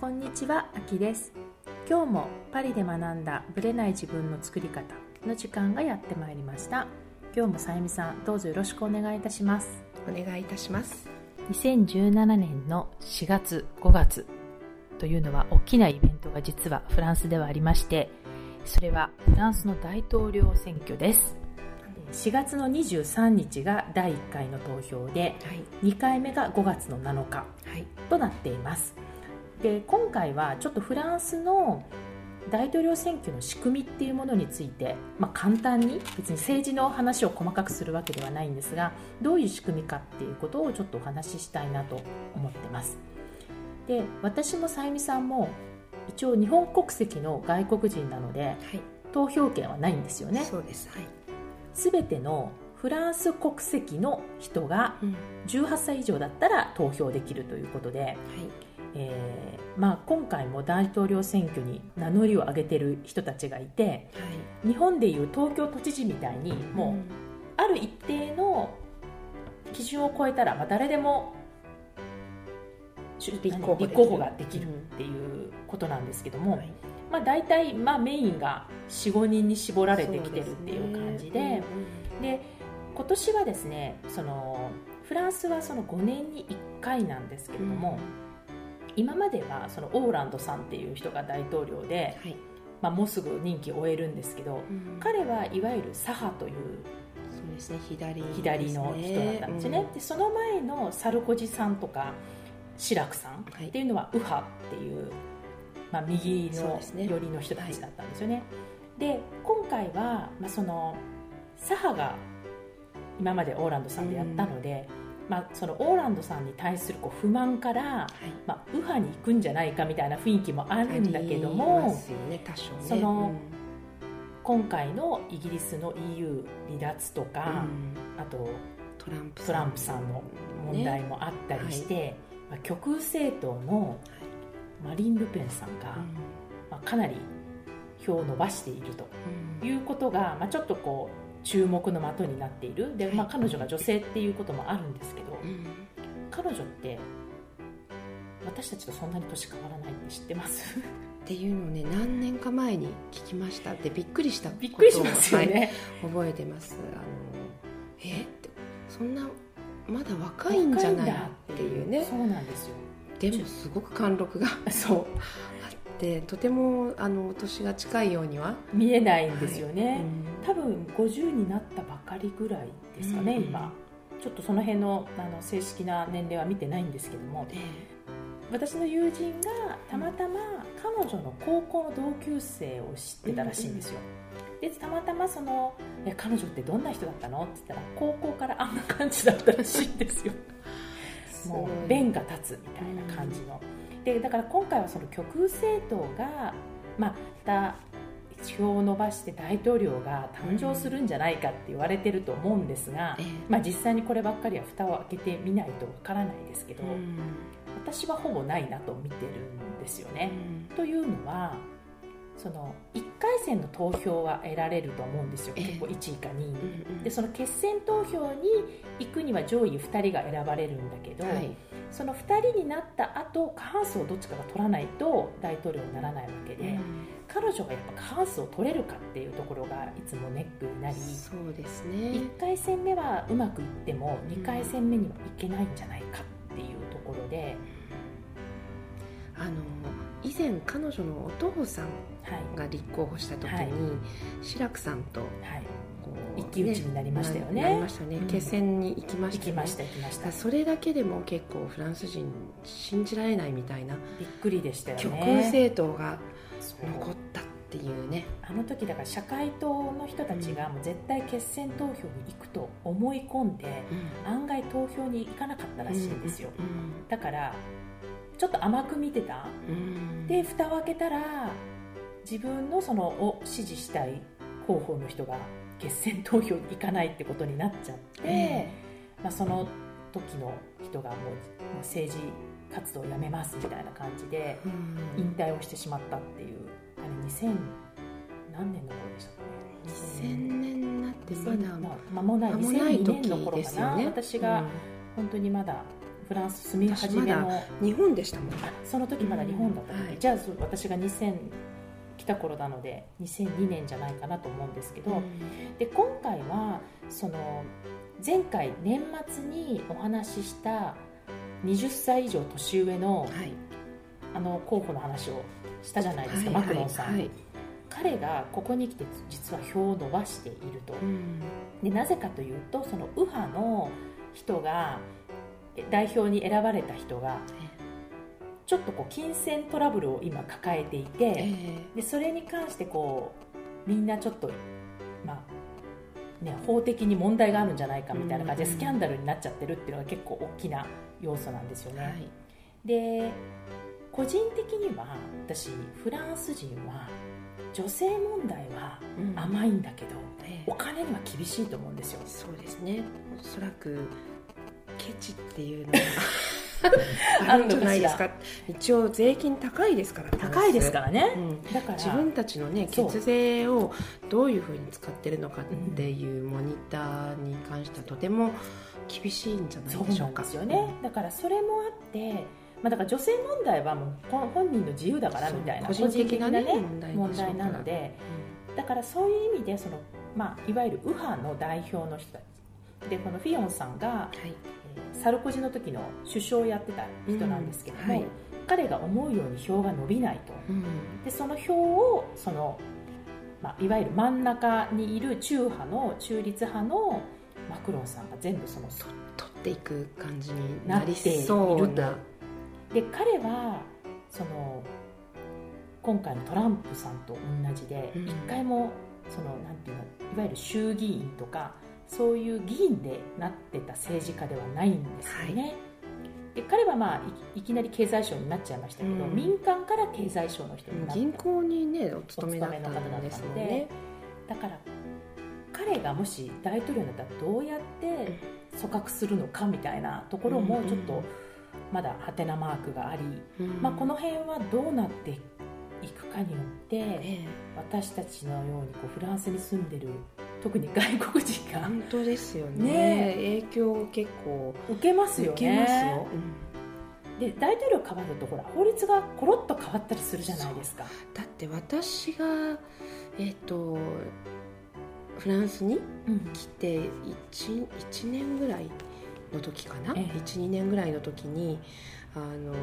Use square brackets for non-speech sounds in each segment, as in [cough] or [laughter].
こんにちは、あきです。今日もパリで学んだブレない自分の作り方の時間がやってまいりました。今日もさゆみさんどうぞよろしくお願いいたします。お願いいたします。2017年の4月5月というのは大きなイベントが実はフランスではありましてそれはフランスの大統領選挙です。4月の23日が第1回の投票で、はい、2回目が5月の7日となっています、で今回はちょっとフランスの大統領選挙の仕組みっていうものについて、まあ、簡単に別に政治の話を細かくするわけではないんですがどういう仕組みかっていうことをちょっとお話ししたいなと思ってます。で私もさゆみさんも一応日本国籍の外国人なので、はい、投票権はないんですよね。そうです、はい、全てのフランス国籍の人が18歳以上だったら投票できるということで、はいえーまあ、今回も大統領選挙に名乗りを上げてる人たちがいて、はい、日本でいう東京都知事みたいにもう、ある一定の基準を超えたら、まあ、誰でも立候補ができるっていうことなんですけども、はい、まあ、大体、まあ、メインが45人に絞られてきてるっていう感じでで、ね。うん、今年はですねそのフランスはその5年に1回なんですけれども、うん今まではそのオーランドさんっていう人が大統領で、はい、まあ、もうすぐ任期を終えるんですけど、うん、彼はいわゆる左派というそうですね左、ね、左の人だったんですよね、うん、でその前のサルコジさんとかシラクさんっていうのは右派っていう、まあ、右の寄りの人たちだったんですよね、で、ねはい、今回は、まあ、その左派が今までオーランドさんでやったので、うんまあ、そのオーランドさんに対するこう不満から、はい、まあ、右派に行くんじゃないかみたいな雰囲気もあるんだけども、ねね、その、うん、今回のイギリスの EU 離脱とか、うん、あとトランプトランプさんの問題もあったりして、ね。はい、まあ、極右政党のマリン・ルペンさんが、まあ、かなり票を伸ばしているということが、まあ、ちょっとこう注目の的になっている。で、まあ、彼女が女性っていうこともあるんですけど、うん、彼女って私たちとそんなに年変わらないって知ってます？っていうのをね何年か前に聞きましたってびっくりしたびっくりしますよね、はい、覚えてます。あのえ？ってそんなまだ若いんじゃない？っていうね。そうなんですよ。でもすごく貫禄がそう [laughs] ってとてもあの年が近いようには。見えないんですよね、はい。うん、多分50になったばかりぐらいですかね、うん、今。ちょっとその辺のあの正式な年齢は見てないんですけども、私の友人がたまたま彼女の高校の同級生を知ってたらしいんですよ、でたまたまその「彼女ってどんな人だったの?」って言ったら高校からあんな感じだったらしいんですよ。[laughs] もう弁が立つみたいな感じの、でだから今回はその極右政党が、また票を伸ばして大統領が誕生するんじゃないかって言われてると思うんですが、うん、まあ、実際にこればっかりは蓋を開けてみないとわからないですけど、うん、私はほぼないなと見てるんですよね。うん、というのはその1回戦の投票は得られると思うんですよ、結構1位か2位に、うんうん、でその決選投票に行くには上位2人が選ばれるんだけど、はい、その2人になった後過半数をどっちかが取らないと大統領にならないわけで、うん、彼女がやっぱ過半数を取れるかっていうところがいつもネックになりそうですね。1回戦目はうまくいっても2回戦目にはいけないんじゃないかっていうところで。あの以前彼女のお父さんが立候補した時に、はい、志らくさんと、はい、一騎打ちになりましたよね。なりましたね、うん、決戦に行きました、ね、行きました行きました。それだけでも結構フランス人信じられないみたいなびっくりでしたよね。極右政党が残ったっていうね。あの時だから社会党の人たちがもう絶対決選投票に行くと思い込ん。で、うん、案外投票に行かなかったらしいんですよ、うん、だからちょっと甘く見てた、で蓋を開けたら自分のそのを支持したい候補の人が決選投票に行かないってことになっちゃって、えー、まあ、その時の人がもう政治活動をやめますみたいな感じで引退をしてしまったっていうあれ2000何年の頃でしたかね？2000年になってまだ間もない2002年の頃かな、ね、私が本当にまだフランス住み始めの日本でしたもんその時まだ日本だった時、うんはい、じゃあ私が2000来た頃なので2002年じゃないかなと思うんですけど、うん、で今回はその前回年末にお話しした20歳以上年上の、はい、あの候補の話をしたじゃないですか、はい、マクロンさん、はい、彼がここに来て実は票を伸ばしていると、うん、でなぜかというとその右派の人が代表に選ばれた人がちょっとこう金銭トラブルを今抱えていて、でそれに関してこうみんなちょっと、まあね、法的に問題があるんじゃないかみたいな感じでスキャンダルになっちゃってるっていうのが結構大きな要素なんですよね。はい、で個人的には私フランス人は女性問題は甘いんだけど、うん、お金には厳しいと思うんですよ。そうですね。おそらくケチっていうのが [laughs] あるんじゃないですか？一応税金高いですから高いですからね、うん、だから。自分たちのね血税をどういうふうに使ってるのかっていうモニターに関してはとても厳しいんじゃないでしょうか。そうですよね、だからそれもあってまあ、だから女性問題はもう本人の自由だからみたいな個人的な、ね、問題なので、うん、だからそういう意味でその、まあ、いわゆる右派の代表の人たち。でこのフィヨンさんが、はいサルコジの時の首相をやってた人なんですけども、うんはい、彼が思うように票が伸びないと、うん、でその票をその、まあ、いわゆる真ん中にいる中派の中立派のマクロンさんが全部その取っていく感じになりそうな。で彼はその今回のトランプさんと同じで一、回もそのなんていうのいわゆる衆議院とかそういう議員でなってた政治家ではないんですよね、はい、で彼はまあいきなり経済省になっちゃいましたけど、うん、民間から経済省の人になって銀行にねお勤めの方だったので、ね、だから彼がもし大統領だったらどうやって組閣するのかみたいなところもちょっとまだハテナマークがあり、うん、まあ、この辺はどうなっていくかによって、私たちのようにこうフランスに住んでる特に外国人が。本当ですよね、ね、影響を結構受けますよね。うん、で大統領変わるとほら法律がコロッと変わったりするじゃないですか。だって私がえっ、ー、とフランスに来て 1,、うん、1年ぐらいの時かな、ええ、12年ぐらいの時にあの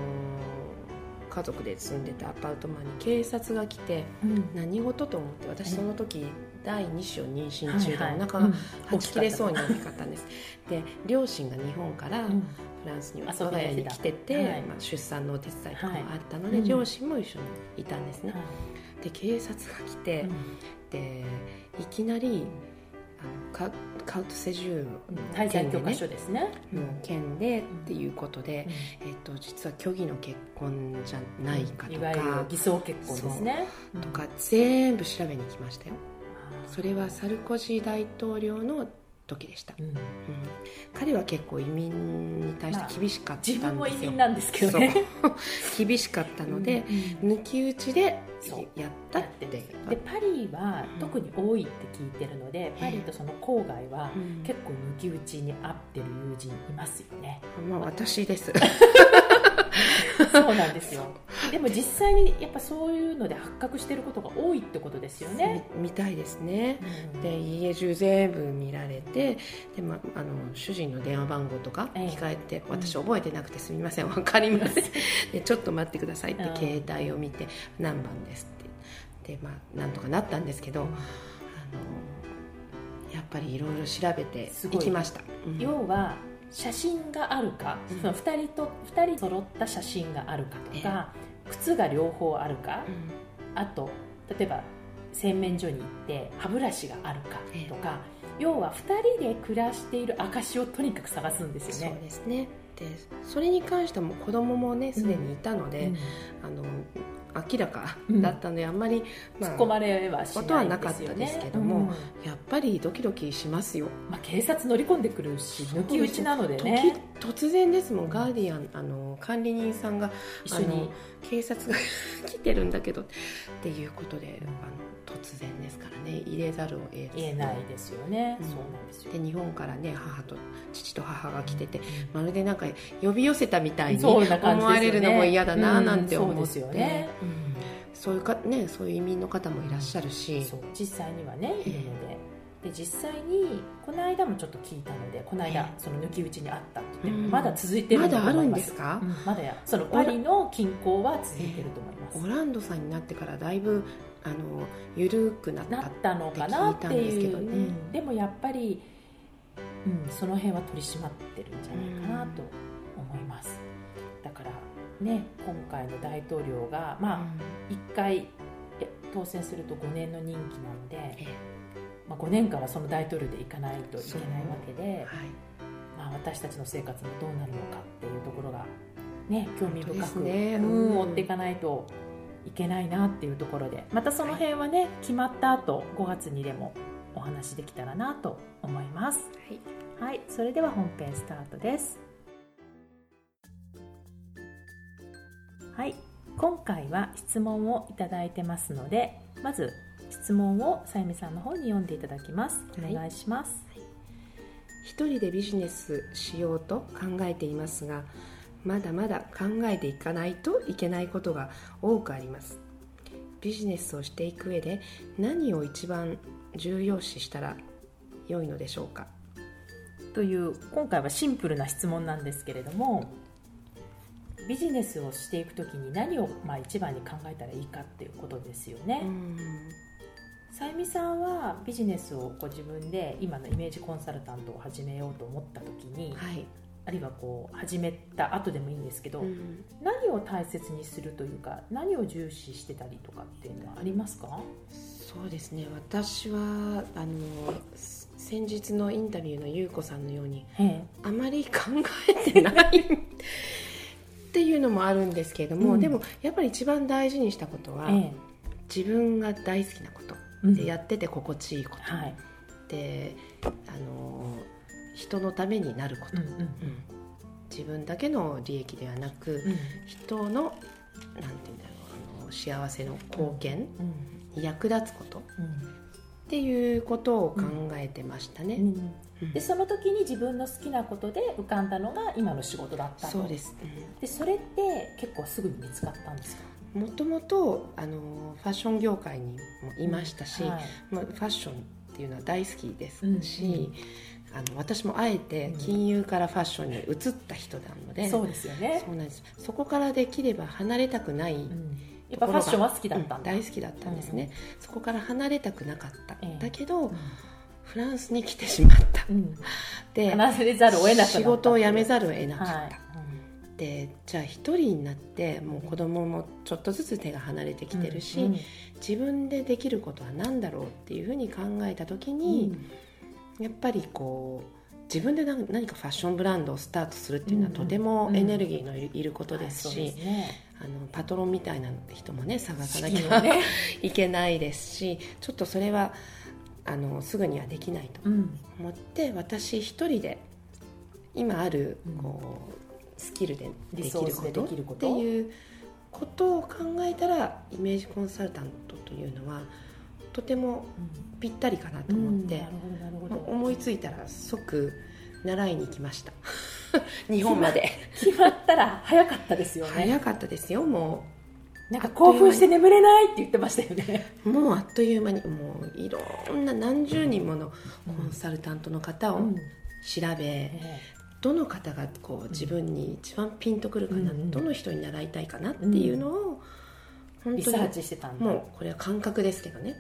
家族で住んでたアパートマンに警察が来て、うん、何事と思って私その時、第2子を妊娠中で、お腹がはち切れそうに大きかったんです、で両親が日本からフランスに我が家に来てて、はい、まあ、出産のお手伝いとかもあったので、はい、両親も一緒にいたんですね、で警察が来て、でいきなりカカウトセジュー滞在許可書ですね。の件でっていうことで、えー、と実は虚偽の結婚じゃないかとか、いわゆる偽装結婚ですね。とか全部調べに来ましたよそれはサルコジ大統領の時でした、うん。うん、彼は結構移民に対して厳しかったんですよ、まあ、自分も移民なんですけどね厳しかったので、うんうん、抜き打ちでやったってでパリは特に多いって聞いてるので、うん、パリとその郊外は結構抜き打ちに合ってる友人いますよね、まあ私です。[laughs] そうなんですよ [laughs] でも実際にやっぱそういうので発覚してることが多いってことですよね。みたいですね、うん、で家中全部見られてで、ま、あの主人の電話番号とか控え。て、ええ、私覚えてなくてすみません分かりません。でちょっと待ってくださいって携帯を見て何番ですって。でまあなんとかなったんですけど、あのやっぱりいろいろ調べてい。きました、うん、要は写真があるか、うん、その2人と2人揃った写真があるかとか、靴が両方あるか、うん、あと例えば洗面所に行って歯ブラシがあるかとか、要は2人で暮らしている証をとにかく探すんですよね。そうですねでそれに関しても子供もねすでにいたので、うん、あの明らかだったので、あんまり、まあ、突っ込まれはしことはなかったですけども、やっぱりドキドキしますよ、まあ、警察乗り込んでくるし抜き打ちなのでね。突然ですもん。ガーディアンあの管理人さんが一緒に。警察が [laughs] 来てるんだけどっていうことであの突然ですからね入れざるを得得ないですよね、うん、そうなんですよ。で日本からね母と父と母が来てて、まるでなんかか呼び寄せたみたいに思われるのも嫌だななんて思って、うん、そうですよね、そういうかねそういう移民の方もいらっしゃるし、実際にはねいるので。で実際にこの間もちょっと聞いたのでこの間その抜き打ちにあったって言って、まだ続いてるまだあるんですか、うん、まだやそのパリの近郊は続いてると思います。オランドさんになってからだいぶあの緩くなったのかなっていう、ね、うん、でもやっぱり、うん、その辺は取り締まってるんじゃないかなと思います、だからね今回の大統領がまあ1回当選すると5年の任期なので、ええまあ、5年間はその大統領でいかないといけないわけで、はい、まあ、私たちの生活もどうなるのかっていうところが、ね、興味深く、ね、うん。追っていかないといけないなっていうところでまたその辺はね、はい、決まった後5月にでもお話できたらなと思います。はい、はい、それでは本編スタートです。はい、今回は質問をいただいてますのでまず質問をさゆみさんの方に読んでいただきます。お願いします、はい、一人でビジネスしようと考えていますがまだまだ考えていかないといけないことが多くあります。ビジネスをしていく上で何を一番重要視したら良いのでしょうか？という今回はシンプルな質問なんですけれどもビジネスをしていく時に何をまあ一番に考えたらいいかっていうことですよね。さゆみさんはビジネスをこう自分で今のイメージコンサルタントを始めようと思った時に、はい、あるいはこう始めた後でもいいんですけど、うん、何を大切にするというか何を重視してたりとかっていうのはありますか？そうですね。私はあの先日のインタビューの優子さんのように、あまり考えてない [laughs] っていうのもあるんですけれども、うん、でもやっぱり一番大事にしたことは、自分が大好きなことでやってて心地いいこと、はい、であの人のためになること、うんうんうん、自分だけの利益ではなく、うん、人のなんていうんだろうあの幸せの貢献に役立つこと、うん、っていうことを考えてましたね。でその時に自分の好きなことで浮かんだのが今の仕事だったそうです、でそれって結構すぐに見つかったんですか？もともとあのファッション業界にもいましたし、うんはい、まあ、ファッションっていうのは大好きですし、うんうん、あの私もあえて金融からファッションに移った人なので、そうですよね。そうなんです。そこからできれば離れたくない、やっぱファッションは好きだったんだ、大好きだったんですね、そこから離れたくなかった、だけど、フランスに来てしまった、で仕事を辞めざるを得なかった、はいでじゃあ一人になってもう子供もちょっとずつ手が離れてきてるし、うんうん、自分でできることは何だろうっていうふうに考えた時に、うん、やっぱりこう自分で何かファッションブランドをスタートするっていうのはとてもエネルギーのいることですし、あのパトロンみたいな人もね探さなきゃ、ね、[laughs] いけないですしちょっとそれはあのすぐにはできないと思って、私一人で今あるこう、スキルでできること？っていうことを考えたらイメージコンサルタントというのはとてもぴったりかなと思って、思いついたら即習いに行きました。[laughs] 日本まで。決まったら早かったですよね。早かったですよ。もうなんか興奮して眠れないって言ってましたよね。もうあっという間にもういろんな何十人ものコンサルタントの方を調べ、どの方がこう自分に一番ピンとくるかな、うん、どの人に習いたいかなっていうのを、本当にリサーチしてたんだ。もうこれは感覚ですけどね、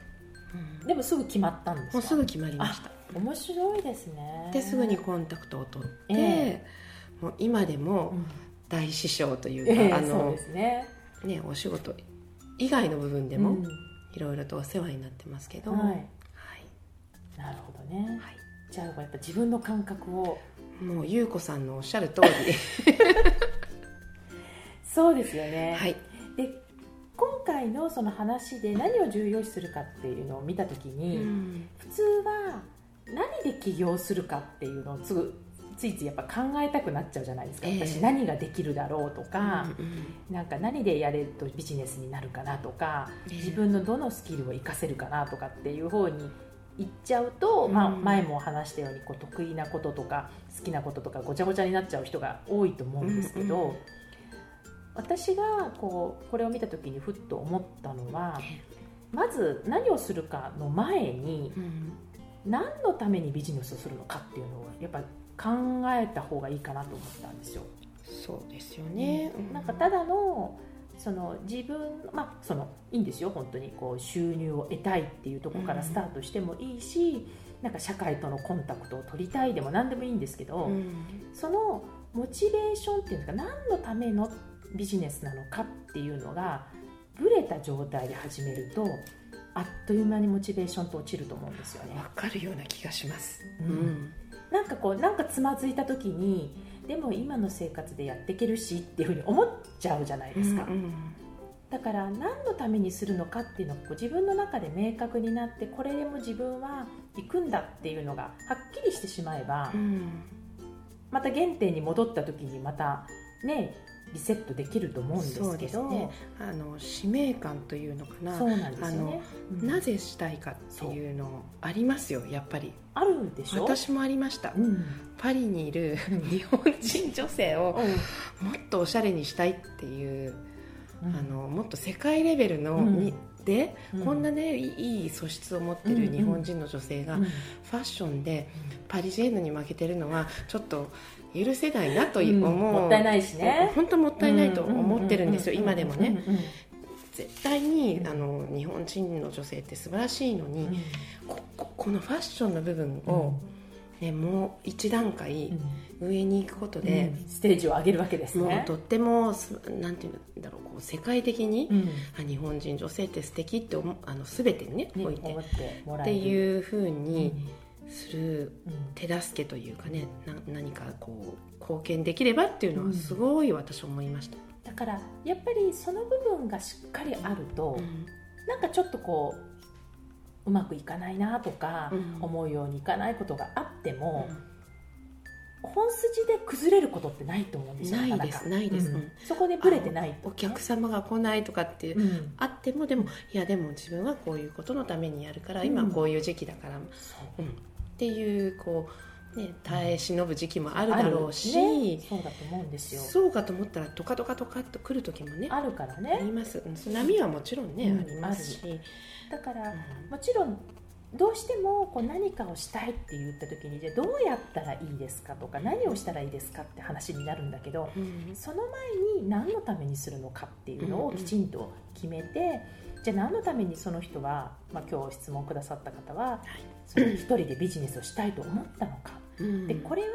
うん、でもすぐ決まったんですか？もうすぐ決まりました。面白いですね。ですぐにコンタクトを取って、えー、もう今でも大師匠というか、えー、あのね、ね、お仕事以外の部分でもいろいろとお世話になってますけど、はい、はい、なるほどね、はい、じゃあやっぱ自分の感覚をもう優子さんのおっしゃる通り。[laughs] そうですよね、はい、で今回のその話で何を重要視するかっていうのを見た時に、うん、普通は何で起業するかっていうのをつついついやっぱ考えたくなっちゃうじゃないですか、えー、私何ができるだろうとか、うんうん、なんか何でやれるとビジネスになるかなとか、えー、自分のどのスキルを活かせるかなとかっていう方に行っちゃうと、まあ、前も話したようにこう得意なこととか好きなこととかごちゃごちゃになっちゃう人が多いと思うんですけど、うんうん、私がこうこれを見た時にふっと思ったのはまず何をするかの前に、何のためにビジネスをするのかっていうのをやっぱ考えた方がいいかなと思ったん。ですよ。そうですよね、うん、なんかただのその自分まあそのいいんですよ本当にこう収入を得たいっていうところからスタートしてもいいし、うん、なんか社会とのコンタクトを取りたいでも何でもいいんですけど、うん、そのモチベーションっていうのが何のためのビジネスなのかっていうのがブレた状態で始めるとあっという間にモチベーションと落ちると思うんですよね。わかるような気がします、うん、なんかこうなんかつまずいた時にでも今の生活でやっていけるしっていうふうに思っちゃうじゃないですか、うんうん、だから何のためにするのかっていうのが自分の中で明確になってこれでも自分は行くんだっていうのがはっきりしてしまえば、うん、また原点に戻った時にまたねリセットできると思うんですけど、ね、あの使命感というのかな。そうなんですね、うん、なぜしたいかっていうのありますよやっぱり。あるでしょ？私もありました、うん、パリにいる [laughs] 日本人女性をもっとおしゃれにしたいっていう、うん、あのもっと世界レベルの、にで、こんなねいい素質を持ってる日本人の女性がファッションでパリジェンヌに負けてるのはちょっと許せないなと思う、うん、もったいないしね。本当もったいないと思ってるんですよ、今でもね、絶対にあの日本人の女性って素晴らしいのに、ここのファッションの部分を、ね、もう一段階上に行くことで、ステージを上げるわけですね。もうとってもなんていうんだろうこう世界的に、うん、日本人女性って素敵って思あの全てにね置いて。っていうふうに、する手助けというかねな何かこう貢献できればっていうのはすごい私思いました、だからやっぱりその部分がしっかりあると、うん、なんかちょっとこううまくいかないなとか、うん、思うようにいかないことがあっても、うん、本筋で崩れることってないと思うんですよないですないです、うん、そこでブレてないお客様が来ないとかって、あってもでもいやでも自分はこういうことのためにやるから今こういう時期だから、うんっていうこう、ね、耐え忍ぶ時期もあるだろうし、ね、そうだと思うんですよ。そうかと思ったらドカドカドカっと来る時もねあるからね。あります。波はもちろんね、うん、ありますし。だから、うん、もちろんどうしてもこう何かをしたいって言った時にじゃどうやったらいいですかとか何をしたらいいですかって話になるんだけど、うん、その前に何のためにするのかっていうのをきちんと決めて、じゃあ何のためにその人は、まあ、今日質問くださった方は、はい、その一人でビジネスをしたいと思ったのか、うん、でこれは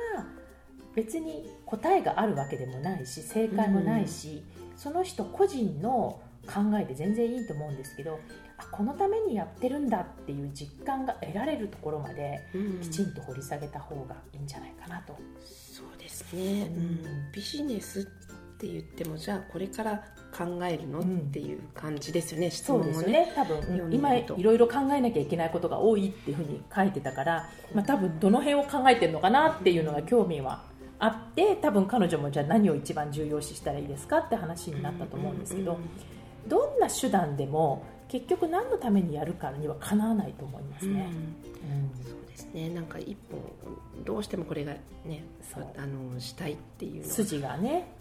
別に答えがあるわけでもないし正解もないし、うん、その人個人の考えで全然いいと思うんですけどあこのためにやってるんだっていう実感が得られるところまできちんと掘り下げた方がいいんじゃないかなと。そうですね、うん、ビジネスって言ってもじゃあこれから考えるの、っていう感じですよね質問もね。ね。多分今いろいろ考えなきゃいけないことが多いっていうふうに書いてたから、まあ、多分どの辺を考えてるのかなっていうのが興味はあって多分彼女もじゃあ何を一番重要視したらいいですかって話になったと思うんですけど、どんな手段でも結局何のためにやるかにはかなわないと思いますね。うん、そうですね。なんか一本どうしてもこれがねあのしたいっていう筋がね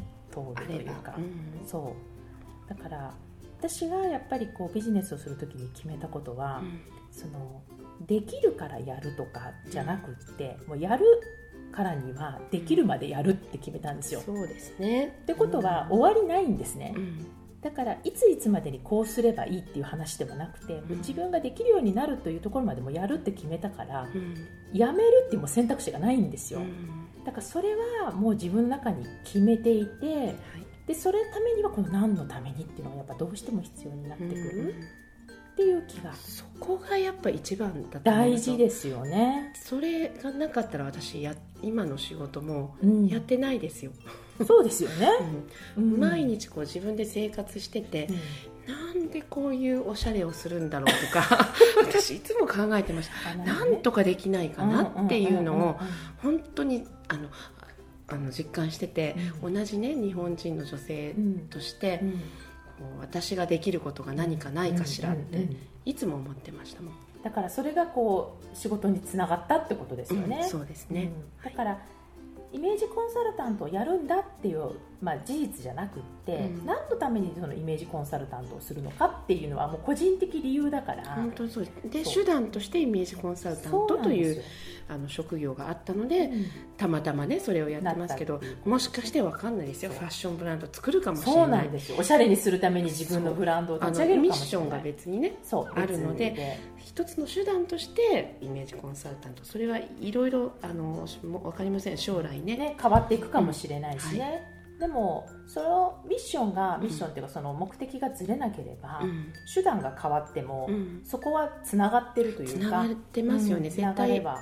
通るというか、うん、そう。だから私がやっぱりこうビジネスをする時に決めたことは、うん、そのできるからやるとかじゃなくって、もうやるからにはできるまでやるって決めたんですよ。そうですね。ってことは終わりないんですね。だからいついつまでにこうすればいいっていう話ではなくて、うん、自分ができるようになるというところまでもやるって決めたから、うん、やめるっていうも選択肢がないんですよ、うん、だからそれはもう自分の中に決めていて、はい、でそれためにはこの何のためにっていうのがやっぱどうしても必要になってくる。っていう気が。そこがやっぱ一番だ大事ですよね。それがなかったら私や今の仕事もやってないですよ、そうですよね、[laughs] うん、毎日こう自分で生活してて、うん、なんでこういうおしゃれをするんだろうとか [laughs] 私いつも考えてました、ね、なんとかできないかなっていうのを本当にあのあの実感してて、うん、同じね日本人の女性として、うん、私ができることが何かないかしらって、いつも思ってましたもん。だからそれがこう仕事につながったってことですよね、そうですね、だからイメージコンサルタントをやるんだっていう、まあ、事実じゃなくって、うん、何のためにそのイメージコンサルタントをするのかっていうのはもう個人的理由だから。本当そうで手段としてイメージコンサルタントというあの職業があったので、うん、たまたまねそれをやってますけどもしかして分かんないですよ。ファッションブランド作るかもしれない。そうなんですよ。おしゃれにするために自分のブランドを立ち上げるミッションが別にねあるので一つの手段としてイメージコンサルタント。それはいろいろあの分かりません。将来ね。ね変わっていくかもしれないしね、うんはいでもそのミッションがミッションっていうかその目的がずれなければ、うん、手段が変わっても、うん、そこはつながってるというかつながってますよね、うん、絶対。れば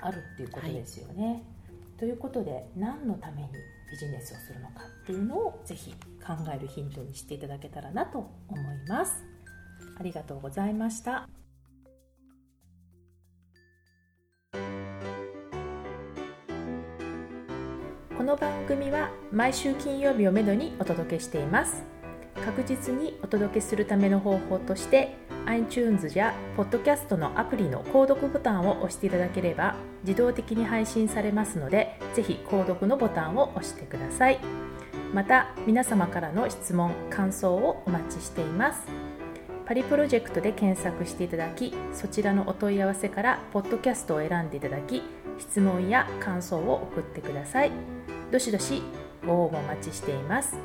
あるっていうことですよね、はい、ということで何のためにビジネスをするのかっていうのをぜひ考えるヒントにしていただけたらなと思います。ありがとうございましたこの番組は毎週金曜日をめどにお届けしています。確実にお届けするための方法として iTunes や Podcast のアプリの購読ボタンを押していただければ自動的に配信されますのでぜひ購読のボタンを押してください。また皆様からの質問感想をお待ちしています。パリプロジェクトで検索していただきそちらのお問い合わせからポッドキャストを選んでいただき質問や感想を送ってください。どしどしご応募お待ちしています。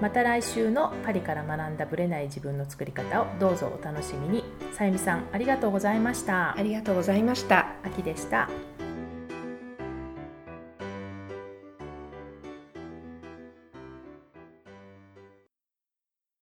また来週のパリから学んだブレない自分の作り方をどうぞお楽しみに。さゆみさんありがとうございました。ありがとうございました。秋でした